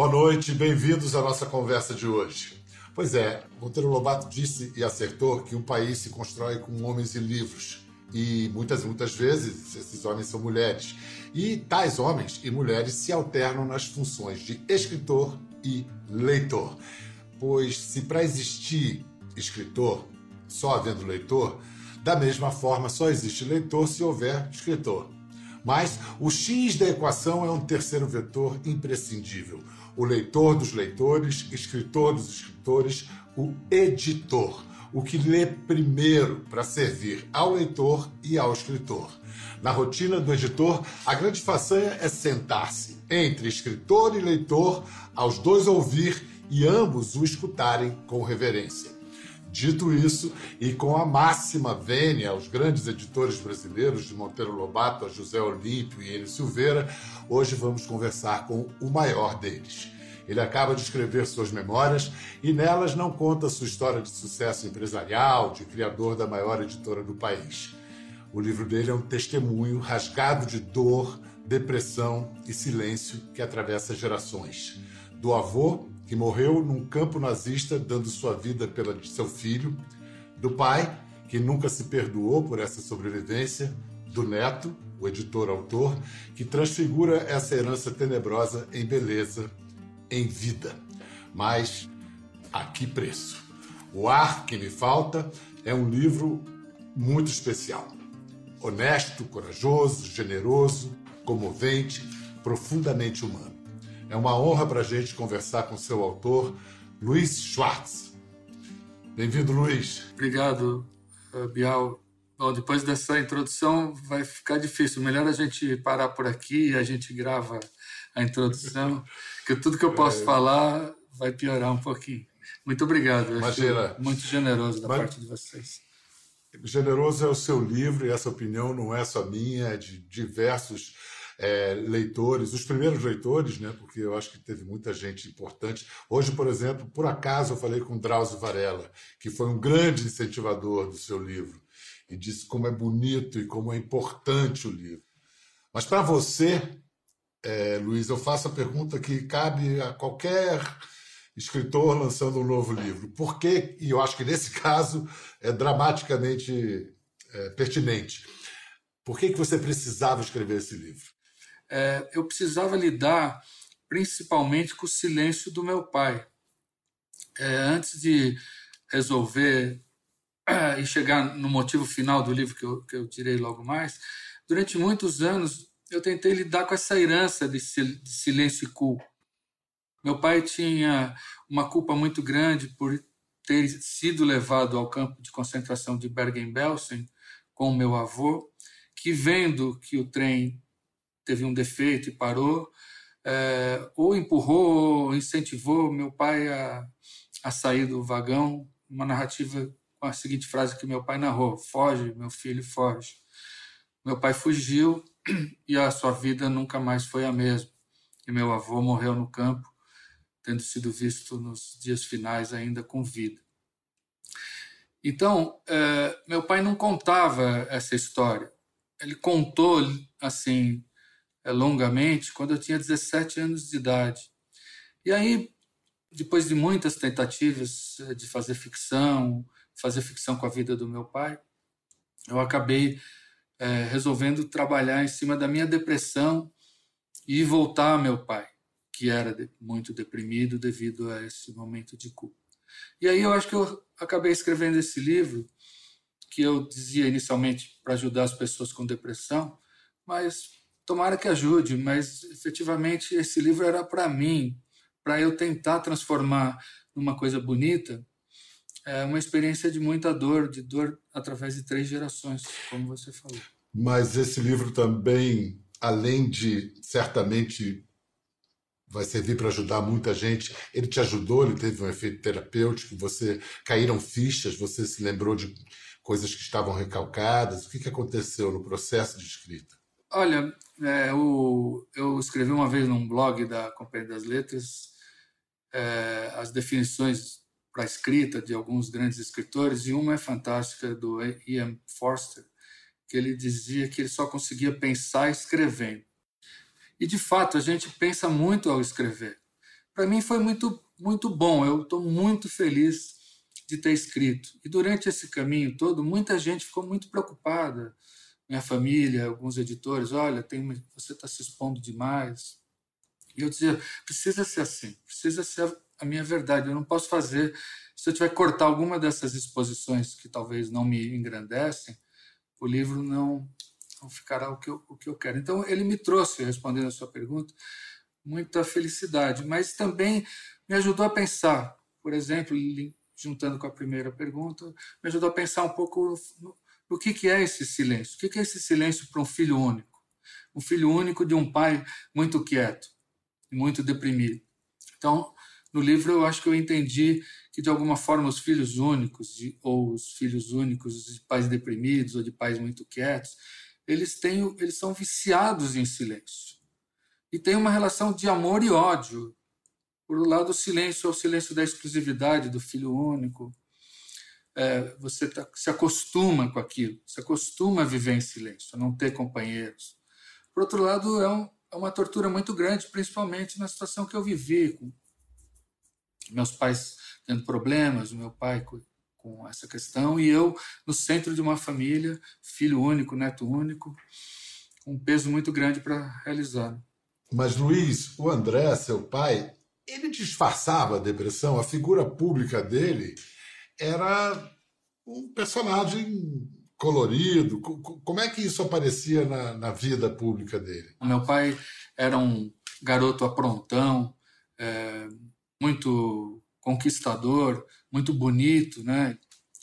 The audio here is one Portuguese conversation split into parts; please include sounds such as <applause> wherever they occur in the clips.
Boa noite, bem-vindos à nossa conversa de hoje. Pois é, Monteiro Lobato disse e acertou que um país se constrói com homens e livros. E muitas, muitas vezes esses homens são mulheres. E tais homens e mulheres se alternam nas funções de escritor e leitor. Pois se para existir escritor, só havendo leitor, da mesma forma só existe leitor se houver escritor. Mas o X da equação é um terceiro vetor imprescindível. O leitor dos leitores, escritor dos escritores, o editor. O que lê primeiro para servir ao leitor e ao escritor. Na rotina do editor, a grande façanha é sentar-se entre escritor e leitor, aos dois ouvir e ambos o escutarem com reverência. Dito isso, e com a máxima vênia aos grandes editores brasileiros, de Monteiro Lobato a José Olímpio e Enio Silveira, hoje vamos conversar com o maior deles. Ele acaba de escrever suas memórias e nelas não conta sua história de sucesso empresarial, de criador da maior editora do país. O livro dele é um testemunho rasgado de dor, depressão e silêncio que atravessa gerações. Do avô que morreu num campo nazista dando sua vida pela de seu filho, do pai, que nunca se perdoou por essa sobrevivência, do neto, o editor-autor, que transfigura essa herança tenebrosa em beleza, em vida. Mas a que preço? O Ar que Me Falta é um livro muito especial. Honesto, corajoso, generoso, comovente, profundamente humano. É uma honra para a gente conversar com seu autor, Luiz Schwartz. Bem-vindo, Luiz. Obrigado, eh, Bial. Bom, depois dessa introdução vai ficar difícil. Melhor a gente parar por aqui e a gente grava a introdução, <laughs> que tudo que eu posso é... falar vai piorar um pouquinho. Muito obrigado. Imagina. Muito generoso da Mas... parte de vocês. Generoso é o seu livro e essa opinião não é só minha, é de diversos é, leitores, os primeiros leitores, né, porque eu acho que teve muita gente importante. Hoje, por exemplo, por acaso eu falei com Drauzio Varela, que foi um grande incentivador do seu livro, e disse como é bonito e como é importante o livro. Mas para você, é, Luiz, eu faço a pergunta que cabe a qualquer escritor lançando um novo livro. Por que, e eu acho que nesse <laughs> caso é dramaticamente é, pertinente, por que, que você precisava escrever esse livro? É, eu precisava lidar principalmente com o silêncio do meu pai. É, antes de resolver e chegar no motivo final do livro que eu, que eu tirei logo mais, durante muitos anos eu tentei lidar com essa herança de, de silêncio e culpa. Meu pai tinha uma culpa muito grande por ter sido levado ao campo de concentração de Bergen-Belsen com meu avô, que vendo que o trem teve um defeito e parou, é, ou empurrou, ou incentivou meu pai a, a sair do vagão, uma narrativa com a seguinte frase que meu pai narrou: Foge, meu filho, foge. Meu pai fugiu e a sua vida nunca mais foi a mesma. E meu avô morreu no campo, tendo sido visto nos dias finais ainda com vida. Então, é, meu pai não contava essa história. Ele contou, assim, longamente quando eu tinha 17 anos de idade. E aí, depois de muitas tentativas é, de fazer ficção, fazer ficção com a vida do meu pai, eu acabei é, resolvendo trabalhar em cima da minha depressão e voltar a meu pai, que era muito deprimido devido a esse momento de culpa. E aí eu acho que eu acabei escrevendo esse livro, que eu dizia inicialmente para ajudar as pessoas com depressão, mas tomara que ajude, mas efetivamente esse livro era para mim, para eu tentar transformar numa coisa bonita, é uma experiência de muita dor, de dor através de três gerações, como você falou. Mas esse livro também, além de certamente vai servir para ajudar muita gente. Ele te ajudou, ele teve um efeito terapêutico, você caíram fichas, você se lembrou de coisas que estavam recalcadas. O que, que aconteceu no processo de escrita? Olha, é, eu, eu escrevi uma vez num blog da Companhia das Letras é, as definições para escrita de alguns grandes escritores, e uma é fantástica, do Ian Forster, que ele dizia que ele só conseguia pensar escrevendo. E, de fato, a gente pensa muito ao escrever. para mim foi muito, muito bom. Eu estou muito feliz de ter escrito. E durante esse caminho todo, muita gente ficou muito preocupada. Minha família, alguns editores, olha, tem, você está se expondo demais. E eu dizia, precisa ser assim, precisa ser a minha verdade. Eu não posso fazer. Se eu tiver que cortar alguma dessas exposições que talvez não me engrandecem, o livro não, não ficará o que, eu, o que eu quero. Então, ele me trouxe, respondendo a sua pergunta, muita felicidade, mas também me ajudou a pensar. Por exemplo, juntando com a primeira pergunta, me ajudou a pensar um pouco no, no que, que é esse silêncio. O que, que é esse silêncio para um filho único? Um filho único de um pai muito quieto, muito deprimido. Então, no livro eu acho que eu entendi que de alguma forma os filhos únicos ou os filhos únicos de pais deprimidos ou de pais muito quietos, eles têm eles são viciados em silêncio. E tem uma relação de amor e ódio por um lado, o silêncio é o silêncio da exclusividade do filho único. É, você tá, se acostuma com aquilo, se acostuma a viver em silêncio, a não ter companheiros. Por outro lado, é, um, é uma tortura muito grande, principalmente na situação que eu vivi, com meus pais tendo problemas, o meu pai com, com essa questão, e eu no centro de uma família, filho único, neto único, um peso muito grande para realizar. Mas, Luiz, o André, seu pai, ele disfarçava a depressão, a figura pública dele era um personagem colorido. Como é que isso aparecia na, na vida pública dele? Meu pai era um garoto aprontão, é, muito conquistador, muito bonito, né?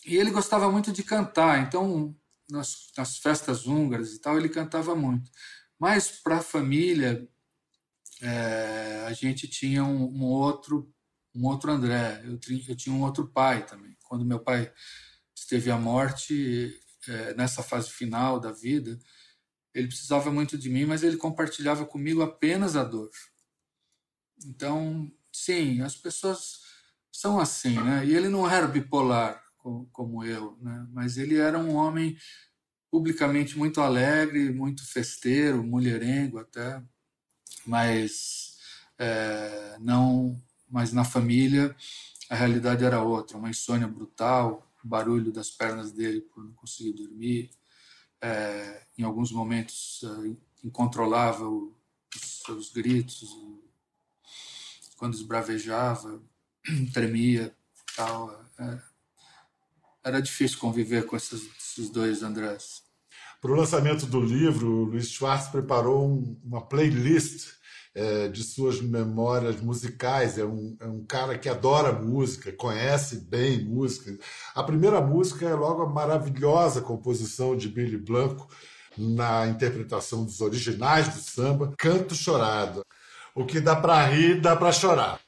E ele gostava muito de cantar, então nas, nas festas húngaras e tal ele cantava muito. Mas para a família é, a gente tinha um, um, outro um outro André. Eu, eu, tinha um outro pai também. Quando meu pai esteve à morte, é, nessa fase final da vida, ele precisava muito de mim, mas ele compartilhava comigo apenas a dor. Então, sim, as pessoas são assim, né? E ele não era bipolar como, como eu, né? Mas ele era um homem publicamente muito alegre, muito festeiro, mulherengo até mas é, não, mas na família a realidade era outra, uma insônia brutal, barulho das pernas dele por não conseguir dormir, é, em alguns momentos é, incontrolável os seus gritos, quando esbravejava, <clears throat> tremia, tal. É, era difícil conviver com esses, esses dois Andrés. Para o lançamento do livro, o Luiz Schwartz preparou um, uma playlist é, de suas memórias musicais. É um, é um cara que adora música, conhece bem música. A primeira música é logo a maravilhosa composição de Billy Blanco, na interpretação dos originais do samba, Canto Chorado. O que dá para rir, dá para chorar.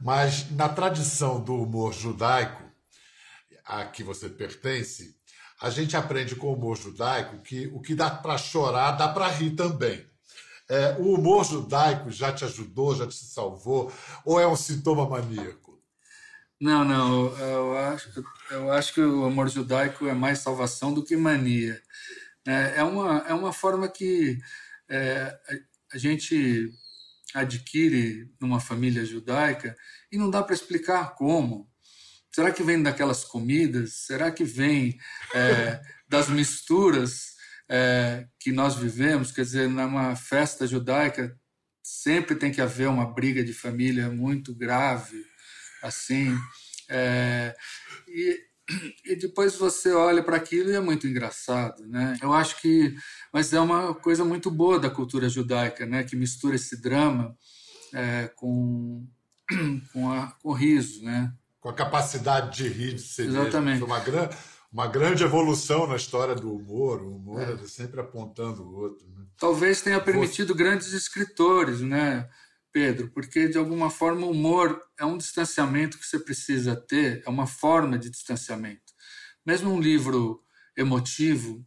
Mas na tradição do humor judaico, a que você pertence, a gente aprende com o humor judaico que o que dá para chorar, dá para rir também. É, o humor judaico já te ajudou, já te salvou, ou é um sintoma maníaco? Não, não. Eu acho, eu acho que o amor judaico é mais salvação do que mania. É, é uma, é uma forma que é, a gente adquire numa família judaica e não dá para explicar como. Será que vem daquelas comidas? Será que vem é, das misturas é, que nós vivemos? Quer dizer, numa festa judaica sempre tem que haver uma briga de família muito grave, assim. É, e, e depois você olha para aquilo e é muito engraçado, né? Eu acho que, mas é uma coisa muito boa da cultura judaica, né? Que mistura esse drama é, com com, a, com riso, né? com a capacidade de rir de ser Exatamente. Foi uma, gran, uma grande evolução na história do humor. O humor é. sempre apontando o outro. Né? Talvez tenha permitido grandes escritores, né, Pedro? Porque, de alguma forma, o humor é um distanciamento que você precisa ter, é uma forma de distanciamento. Mesmo um livro emotivo,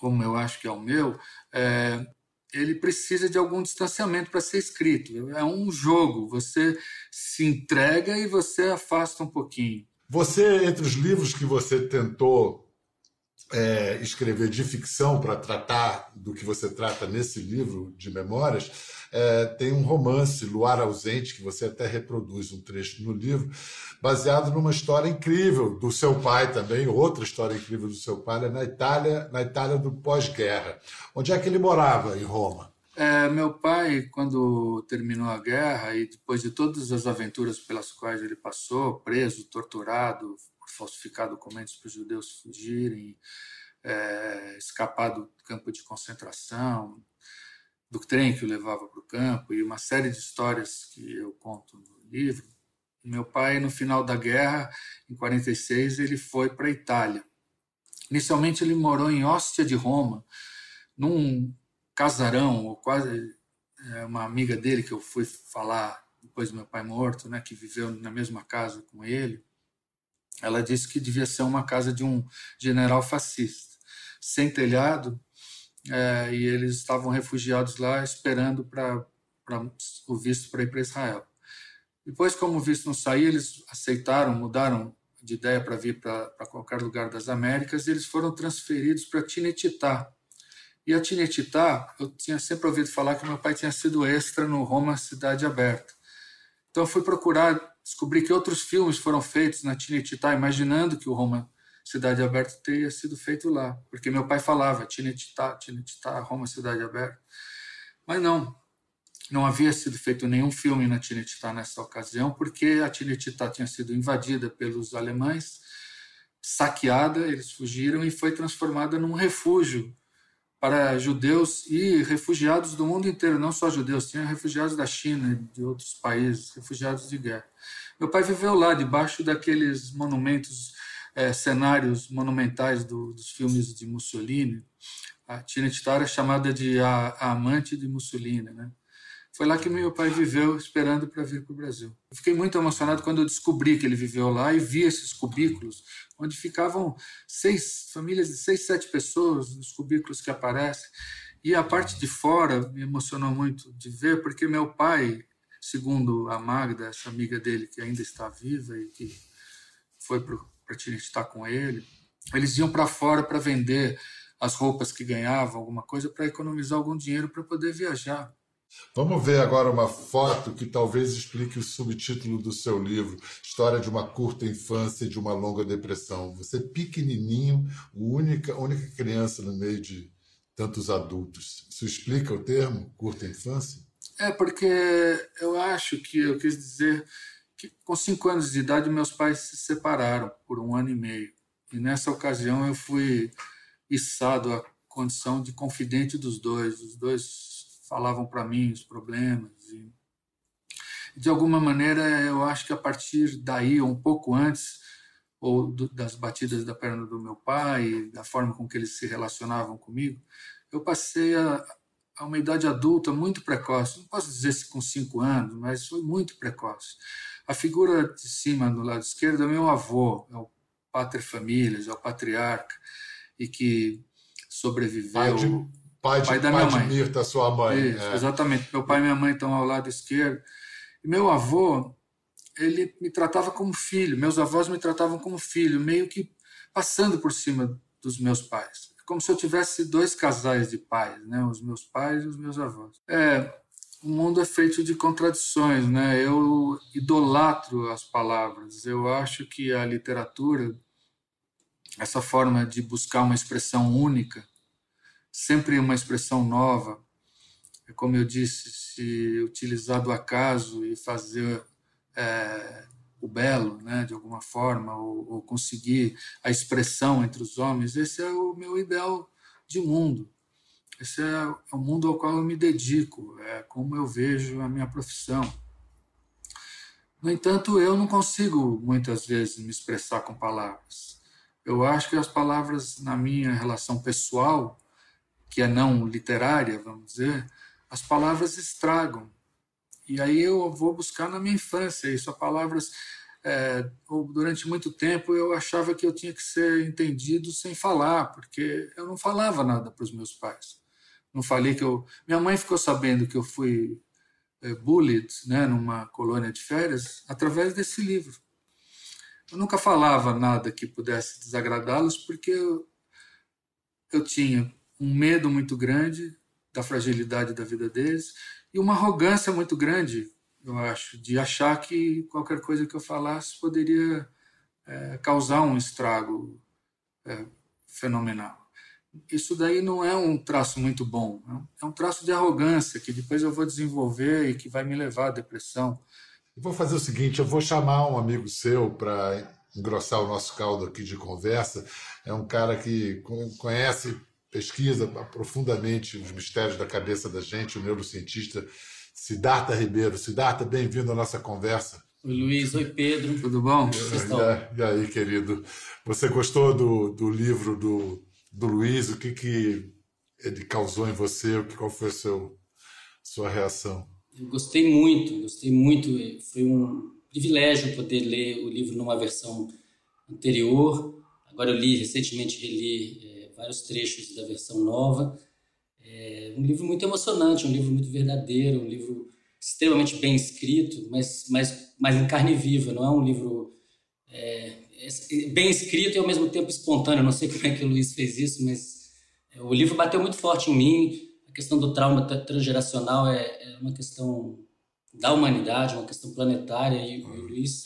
como eu acho que é o meu, é, ele precisa de algum distanciamento para ser escrito. É um jogo, você se entrega e você afasta um pouquinho. Você, entre os livros que você tentou é, escrever de ficção para tratar do que você trata nesse livro de memórias, é, tem um romance, Luar Ausente, que você até reproduz um trecho no livro, baseado numa história incrível do seu pai também, outra história incrível do seu pai, na Itália, na Itália do pós-guerra. Onde é que ele morava em Roma? É, meu pai, quando terminou a guerra e depois de todas as aventuras pelas quais ele passou, preso, torturado, falsificar documentos para os judeus fugirem, é, escapar do campo de concentração, do trem que o levava para o campo e uma série de histórias que eu conto no livro. Meu pai, no final da guerra, em 46, ele foi para a Itália. Inicialmente, ele morou em Ostia de Roma, num casarão, ou quase é, uma amiga dele que eu fui falar depois do meu pai morto, né, que viveu na mesma casa com ele, ela disse que devia ser uma casa de um general fascista, sem telhado, é, e eles estavam refugiados lá esperando para o visto para ir para Israel. Depois, como o visto não saía, eles aceitaram, mudaram de ideia para vir para qualquer lugar das Américas e eles foram transferidos para Tinetitá, e a Tinetitá, eu tinha sempre ouvido falar que meu pai tinha sido extra no Roma Cidade Aberta. Então eu fui procurar descobrir que outros filmes foram feitos na Tinetitá, imaginando que o Roma Cidade Aberta teria sido feito lá, porque meu pai falava Tinetitá, Tinetitá, Roma Cidade Aberta. Mas não, não havia sido feito nenhum filme na Tinetitá nessa ocasião, porque a Tinetitá tinha sido invadida pelos alemães, saqueada, eles fugiram e foi transformada num refúgio para judeus e refugiados do mundo inteiro, não só judeus, tinha refugiados da China de outros países, refugiados de guerra. Meu pai viveu lá, debaixo daqueles monumentos, é, cenários monumentais do, dos filmes de Mussolini. A Tinetitara é chamada de a, a amante de Mussolini, né? Foi lá que meu pai viveu, esperando para vir para o Brasil. Eu fiquei muito emocionado quando eu descobri que ele viveu lá e vi esses cubículos, onde ficavam seis famílias de seis, sete pessoas, nos cubículos que aparecem. E a parte de fora me emocionou muito de ver, porque meu pai, segundo a Magda, essa amiga dele que ainda está viva e que foi para estar com ele, eles iam para fora para vender as roupas que ganhavam, alguma coisa, para economizar algum dinheiro para poder viajar. Vamos ver agora uma foto que talvez explique o subtítulo do seu livro, História de uma curta infância e de uma longa depressão. Você pequenininho, única, única criança no meio de tantos adultos. Isso explica o termo curta infância? É porque eu acho que eu quis dizer que com cinco anos de idade meus pais se separaram por um ano e meio e nessa ocasião eu fui içado à condição de confidente dos dois. Os dois falavam para mim os problemas. E, de alguma maneira, eu acho que a partir daí, ou um pouco antes, ou do, das batidas da perna do meu pai, da forma com que eles se relacionavam comigo, eu passei a, a uma idade adulta muito precoce. Não posso dizer se com cinco anos, mas foi muito precoce. A figura de cima, no lado esquerdo, é meu avô, é o pater famílias, é o patriarca, e que sobreviveu. Pai de, pai, de, pai da pai minha mãe. Mirta, sua mãe. Isso, é. exatamente. Meu pai e minha mãe estão ao lado esquerdo. E meu avô, ele me tratava como filho. Meus avós me tratavam como filho, meio que passando por cima dos meus pais. Como se eu tivesse dois casais de pais, né? Os meus pais e os meus avós. É, o mundo é feito de contradições, né? Eu idolatro as palavras. Eu acho que a literatura, essa forma de buscar uma expressão única, sempre uma expressão nova. É como eu disse, se utilizar do acaso e fazer é, o belo, né, de alguma forma, ou, ou, conseguir a expressão entre os homens, esse é o meu ideal de mundo. Esse é, o mundo ao qual eu me dedico, é como eu vejo a minha profissão. No entanto, eu não consigo muitas vezes me expressar com palavras. Eu acho que as palavras na minha relação pessoal que é não literária, vamos dizer, as palavras estragam. E aí eu vou buscar na minha infância isso. As palavras, é, durante muito tempo, eu achava que eu tinha que ser entendido sem falar, porque eu não falava nada para os meus pais. Não falei que eu. Minha mãe ficou sabendo que eu fui é, bullied, né, numa colônia de férias, através desse livro. Eu nunca falava nada que pudesse desagradá-los, porque eu, eu tinha um medo muito grande da fragilidade da vida deles e uma arrogância muito grande, eu acho, de achar que qualquer coisa que eu falasse poderia é, causar um estrago é, fenomenal. Isso daí não é um traço muito bom, é um traço de arrogância que depois eu vou desenvolver e que vai me levar à depressão. Eu vou fazer o seguinte: eu vou chamar um amigo seu para engrossar o nosso caldo aqui de conversa. É um cara que conhece pesquisa profundamente os mistérios da cabeça da gente, o neurocientista Siddhartha Ribeiro. Siddhartha, bem-vindo à nossa conversa. Oi, Luiz. Oi, Pedro. Tudo bom? E, e aí, querido? Você gostou do, do livro do, do Luiz? O que, que ele causou em você? Qual foi a seu, sua reação? Eu gostei muito, gostei muito. Foi um privilégio poder ler o livro numa versão anterior. Agora eu li, recentemente reli é, vários trechos da versão nova. É um livro muito emocionante, um livro muito verdadeiro, um livro extremamente bem escrito, mas, mas, mas em carne viva, não é um livro é, bem escrito e ao mesmo tempo espontâneo. Não sei <laughs> como é que o Luiz fez isso, mas é, o livro bateu muito forte em mim. A questão do trauma transgeracional é, é uma questão da humanidade, uma questão planetária, e, o Luiz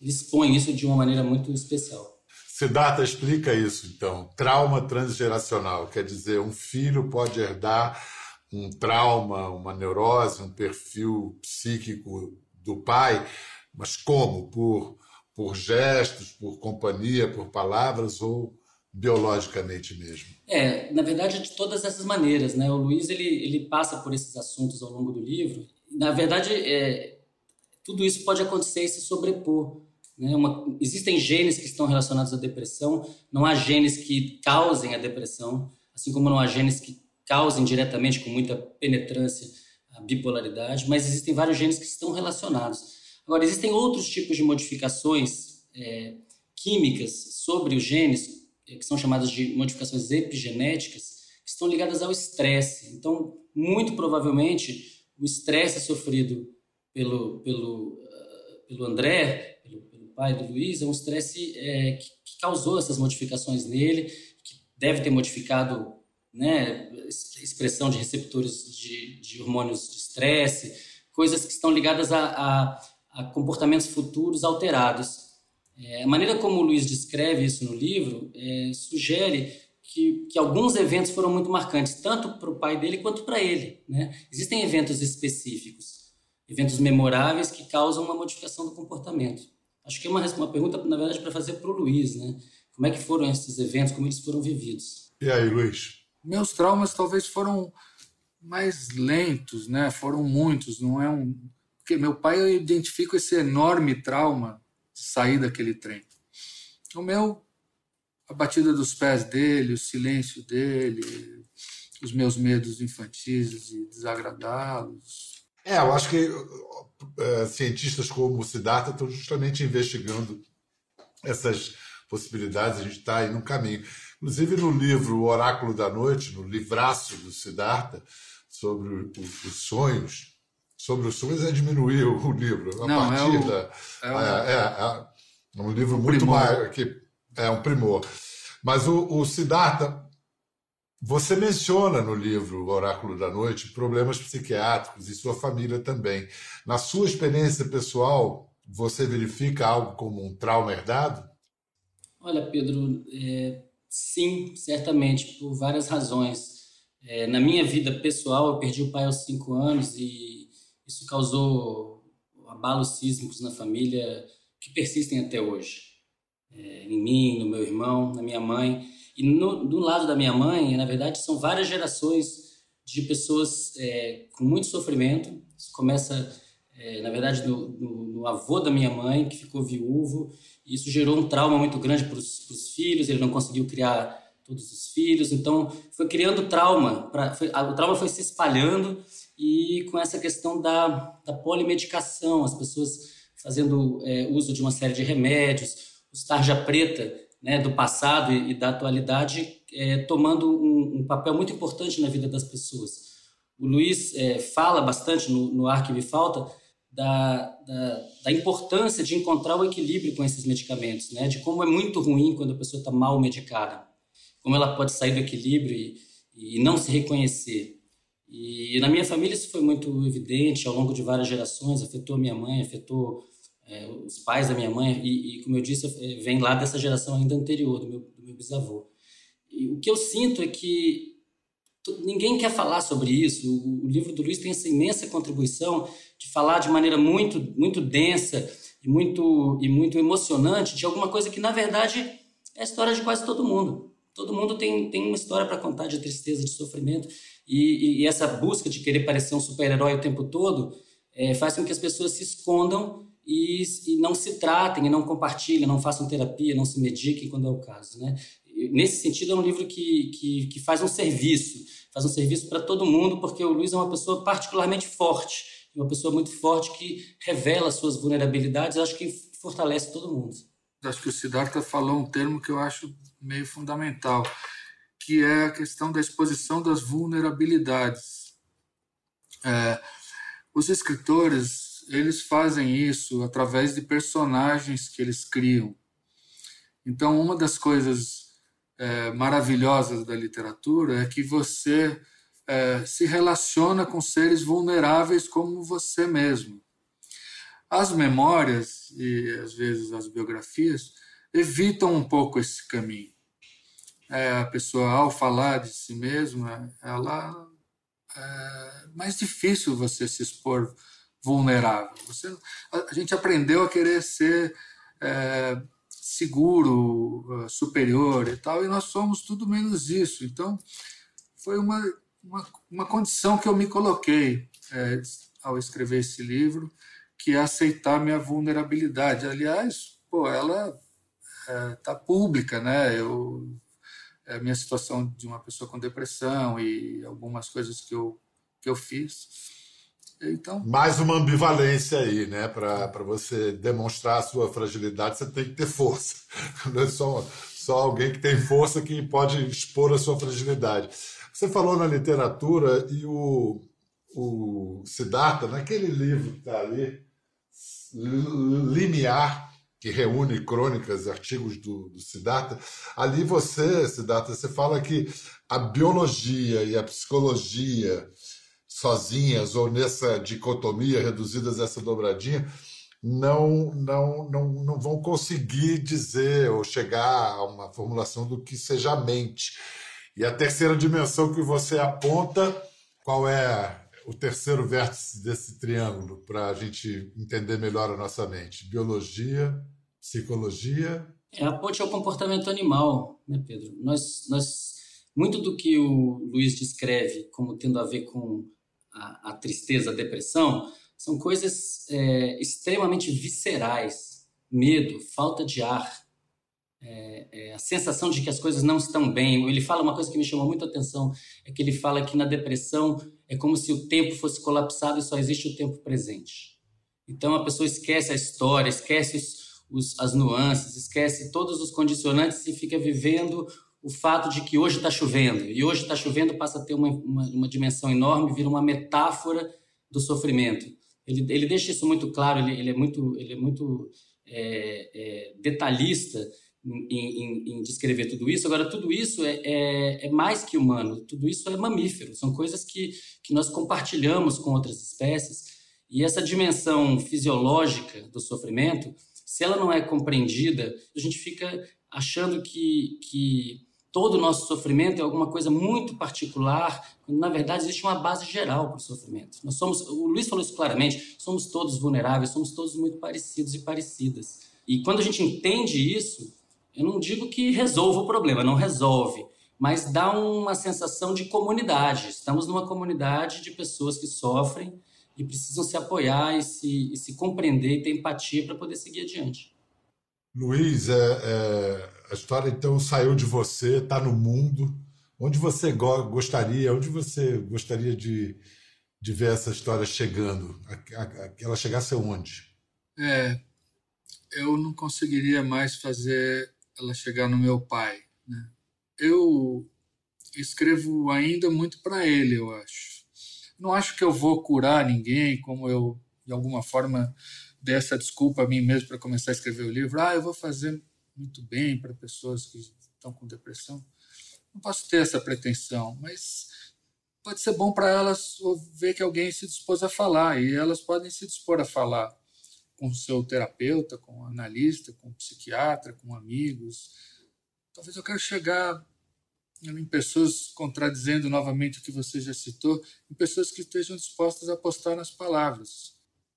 expõe isso de uma maneira muito especial. Siddhartha explica isso, então. Trauma transgeracional, quer dizer, um filho pode herdar um trauma, uma neurose, um perfil psíquico do pai, mas como? Por, por gestos, por companhia, por palavras ou biologicamente mesmo? É, na verdade, de todas essas maneiras, né? O Luiz ele, ele passa por esses assuntos ao longo do livro. Na verdade, é, tudo isso pode acontecer e se sobrepor. Né? Uma, existem genes que estão relacionados à depressão, não há genes que causem a depressão, assim como não há genes que causem diretamente, com muita penetrância, a bipolaridade, mas existem vários genes que estão relacionados. Agora, existem outros tipos de modificações é, químicas sobre os genes, é, que são chamadas de modificações epigenéticas, que estão ligadas ao estresse. Então, muito provavelmente, o estresse sofrido pelo, pelo, uh, pelo André pai do Luiz, é um estresse é, que, que, causou essas modificações nele, que deve ter modificado né, expressão de receptores de, de hormônios de estresse, coisas que estão ligadas a, a, a comportamentos futuros alterados. É, a maneira como o Luiz descreve isso no livro é, sugere que, que, alguns eventos foram muito marcantes, tanto para o pai dele quanto para ele. Né? Existem eventos específicos, eventos memoráveis que causam uma modificação do comportamento. Acho que é uma, uma pergunta, na verdade, para fazer para o Luiz, né? Como é que foram esses eventos, como eles foram vividos? E aí, Luiz? Meus traumas talvez foram mais lentos, né? Foram muitos, não é um... Porque meu pai, eu identifico esse enorme trauma de sair daquele trem. O meu, a batida dos pés dele, o silêncio dele, os meus medos infantis de desagradá-los, é, eu acho que uh, cientistas como o Siddhartha estão justamente investigando essas possibilidades, a gente está aí no caminho. Inclusive no livro O Oráculo da Noite, no livraço do Siddhartha, sobre o, o, os sonhos, sobre os sonhos é diminuir o, livro, a Não, partir é o, da. É, é, é, é, um livro muito primor. mais. Que, é um primor. Mas o, o Siddhartha você menciona no livro Oráculo da Noite problemas psiquiátricos e sua família também. Na sua experiência pessoal, você verifica algo como um trauma herdado? Olha, Pedro, é, sim, certamente, por várias razões. É, na minha vida pessoal, eu perdi o pai aos cinco anos e isso causou abalos sísmicos na família que persistem até hoje. É, em mim, no meu irmão, na minha mãe. E no, do lado da minha mãe, na verdade, são várias gerações de pessoas é, com muito sofrimento. Isso começa, é, na verdade, no, avô da minha mãe, que ficou viúvo. E isso gerou um trauma muito grande para os filhos, ele não conseguiu criar todos os filhos. Então, foi criando trauma. Pra, foi, o trauma foi se espalhando e com essa questão da, da polimedicação, as pessoas fazendo é, uso de uma série de remédios, os tarja preta, né, do passado e, e da atualidade, é, tomando um, um, papel muito importante na vida das pessoas. O Luiz é, fala bastante no, no Ar que Me Falta da, da, da, importância de encontrar o equilíbrio com esses medicamentos, né, de como é muito ruim quando a pessoa está mal medicada. como ela pode sair do equilíbrio e, e não se reconhecer. E na minha família isso foi muito evidente ao longo de várias gerações, afetou minha mãe, afetou é, os pais da minha mãe, e, e, como eu disse, é, vem lá dessa geração ainda anterior, do meu, do meu bisavô. E o que eu sinto é que ninguém quer falar sobre isso. O, o, livro do Luiz tem essa imensa contribuição de falar de maneira muito, muito densa e muito, e muito emocionante de alguma coisa que, na verdade, é a história de quase todo mundo. Todo mundo tem, tem uma história para contar de tristeza, de sofrimento, e, e, essa busca de querer parecer um super-herói o tempo todo é, faz com que as pessoas se escondam e, e, não se tratem, e não compartilhem, não façam terapia, não se mediquem quando é o caso. Né? Nesse sentido, é um livro que, que, que faz um serviço, faz um serviço para todo mundo, porque o Luiz é uma pessoa particularmente forte, uma pessoa muito forte que revela suas vulnerabilidades, acho que fortalece todo mundo. Acho que o Siddhartha falou um termo que eu acho meio fundamental, que é a questão da exposição das vulnerabilidades. É, os escritores eles fazem isso através de personagens que eles criam. Então, uma das coisas é, maravilhosas da literatura é que você é, se relaciona com seres vulneráveis como você mesmo. As memórias e às vezes as biografias evitam um pouco esse caminho é, a pessoa, ao falar de si mesma, ela é mais difícil você se expor vulnerável. Você, a, gente aprendeu a querer ser é, seguro, superior e tal, e nós somos tudo menos isso. Então, foi uma, uma, uma condição que eu me coloquei é, ao escrever esse livro, que é aceitar minha vulnerabilidade. Aliás, pô, ela está é, pública, né? Eu a minha situação de uma pessoa com depressão e algumas coisas que eu, que eu fiz. Então, Mais uma ambivalência aí, né? Para você demonstrar a sua fragilidade, você tem que ter força. <laughs> Não é só, só alguém que tem força que pode expor a sua fragilidade. Você falou na literatura e o, o Siddhartha, naquele livro que está ali, Limiar, que reúne crônicas, artigos do, do Siddhartha, ali você, Siddhartha, você fala que a biologia e a psicologia sozinhas ou nessa dicotomia, reduzidas a essa dobradinha, não, não, não, não vão conseguir dizer ou chegar a uma formulação do que seja a mente. E a terceira dimensão que você aponta, qual é o terceiro vértice desse triângulo, para a gente entender melhor a nossa mente? Biologia, psicologia. É a ponte ao comportamento animal, né, Pedro? Nós, nós, muito do que o Luiz descreve como tendo a ver com a, a tristeza, a depressão, são coisas é, extremamente viscerais. Medo, falta de ar, é, é, a sensação de que as coisas não estão bem. Ele fala uma coisa que me chamou muita atenção, é que ele fala que na depressão é como se o tempo fosse colapsado e só existe o tempo presente. Então a pessoa esquece a história, esquece os, as nuances, esquece todos os condicionantes e fica vivendo o fato de que hoje está chovendo. E hoje está chovendo passa a ter uma, uma, uma, dimensão enorme, vira uma metáfora do sofrimento. Ele, ele deixa isso muito claro, ele, ele é muito, ele é muito é, é, detalhista em, em, em, descrever tudo isso. Agora, tudo isso é, é, é, mais que humano, tudo isso é mamífero, são coisas que, que nós compartilhamos com outras espécies. E essa dimensão fisiológica do sofrimento se ela não é compreendida, a gente fica achando que, que todo o nosso sofrimento é alguma coisa muito particular, quando na verdade existe uma base geral para o sofrimento. Nós somos, o Luiz falou isso claramente, somos todos vulneráveis, somos todos muito parecidos e parecidas. E quando a gente entende isso, eu não digo que resolva o problema, não resolve, mas dá uma sensação de comunidade. Estamos numa comunidade de pessoas que sofrem e precisam se apoiar e se, e se compreender e ter empatia para poder seguir adiante. Luiz, é, é, a história então saiu de você, está no mundo. Onde você go gostaria, onde você gostaria de, de ver essa história chegando? Que ela chegasse aonde? É, eu não conseguiria mais fazer ela chegar no meu pai. Né? Eu escrevo ainda muito para ele, eu acho. Não acho que eu vou curar ninguém, como eu, de alguma forma, dei essa desculpa a mim mesmo para começar a escrever o livro. Ah, eu vou fazer muito bem para pessoas que estão com depressão. Não posso ter essa pretensão, mas pode ser bom para elas ver que alguém se dispôs a falar, e elas podem se dispor a falar com o seu terapeuta, com o analista, com o psiquiatra, com amigos. Talvez eu quero chegar em pessoas, contradizendo novamente o que você já citou, em pessoas que estejam dispostas a apostar nas palavras.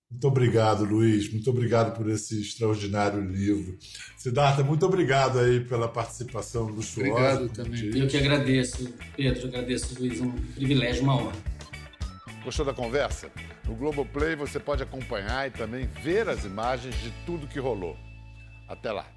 Muito obrigado, Luiz. Muito obrigado por esse extraordinário livro. Siddhartha, muito obrigado aí pela participação luxuosa. Obrigado também. Eu que agradeço, Pedro. Eu agradeço, Luiz. Um privilégio, uma honra. Gostou da conversa? No Globoplay você pode acompanhar e também ver as imagens de tudo que rolou. Até lá.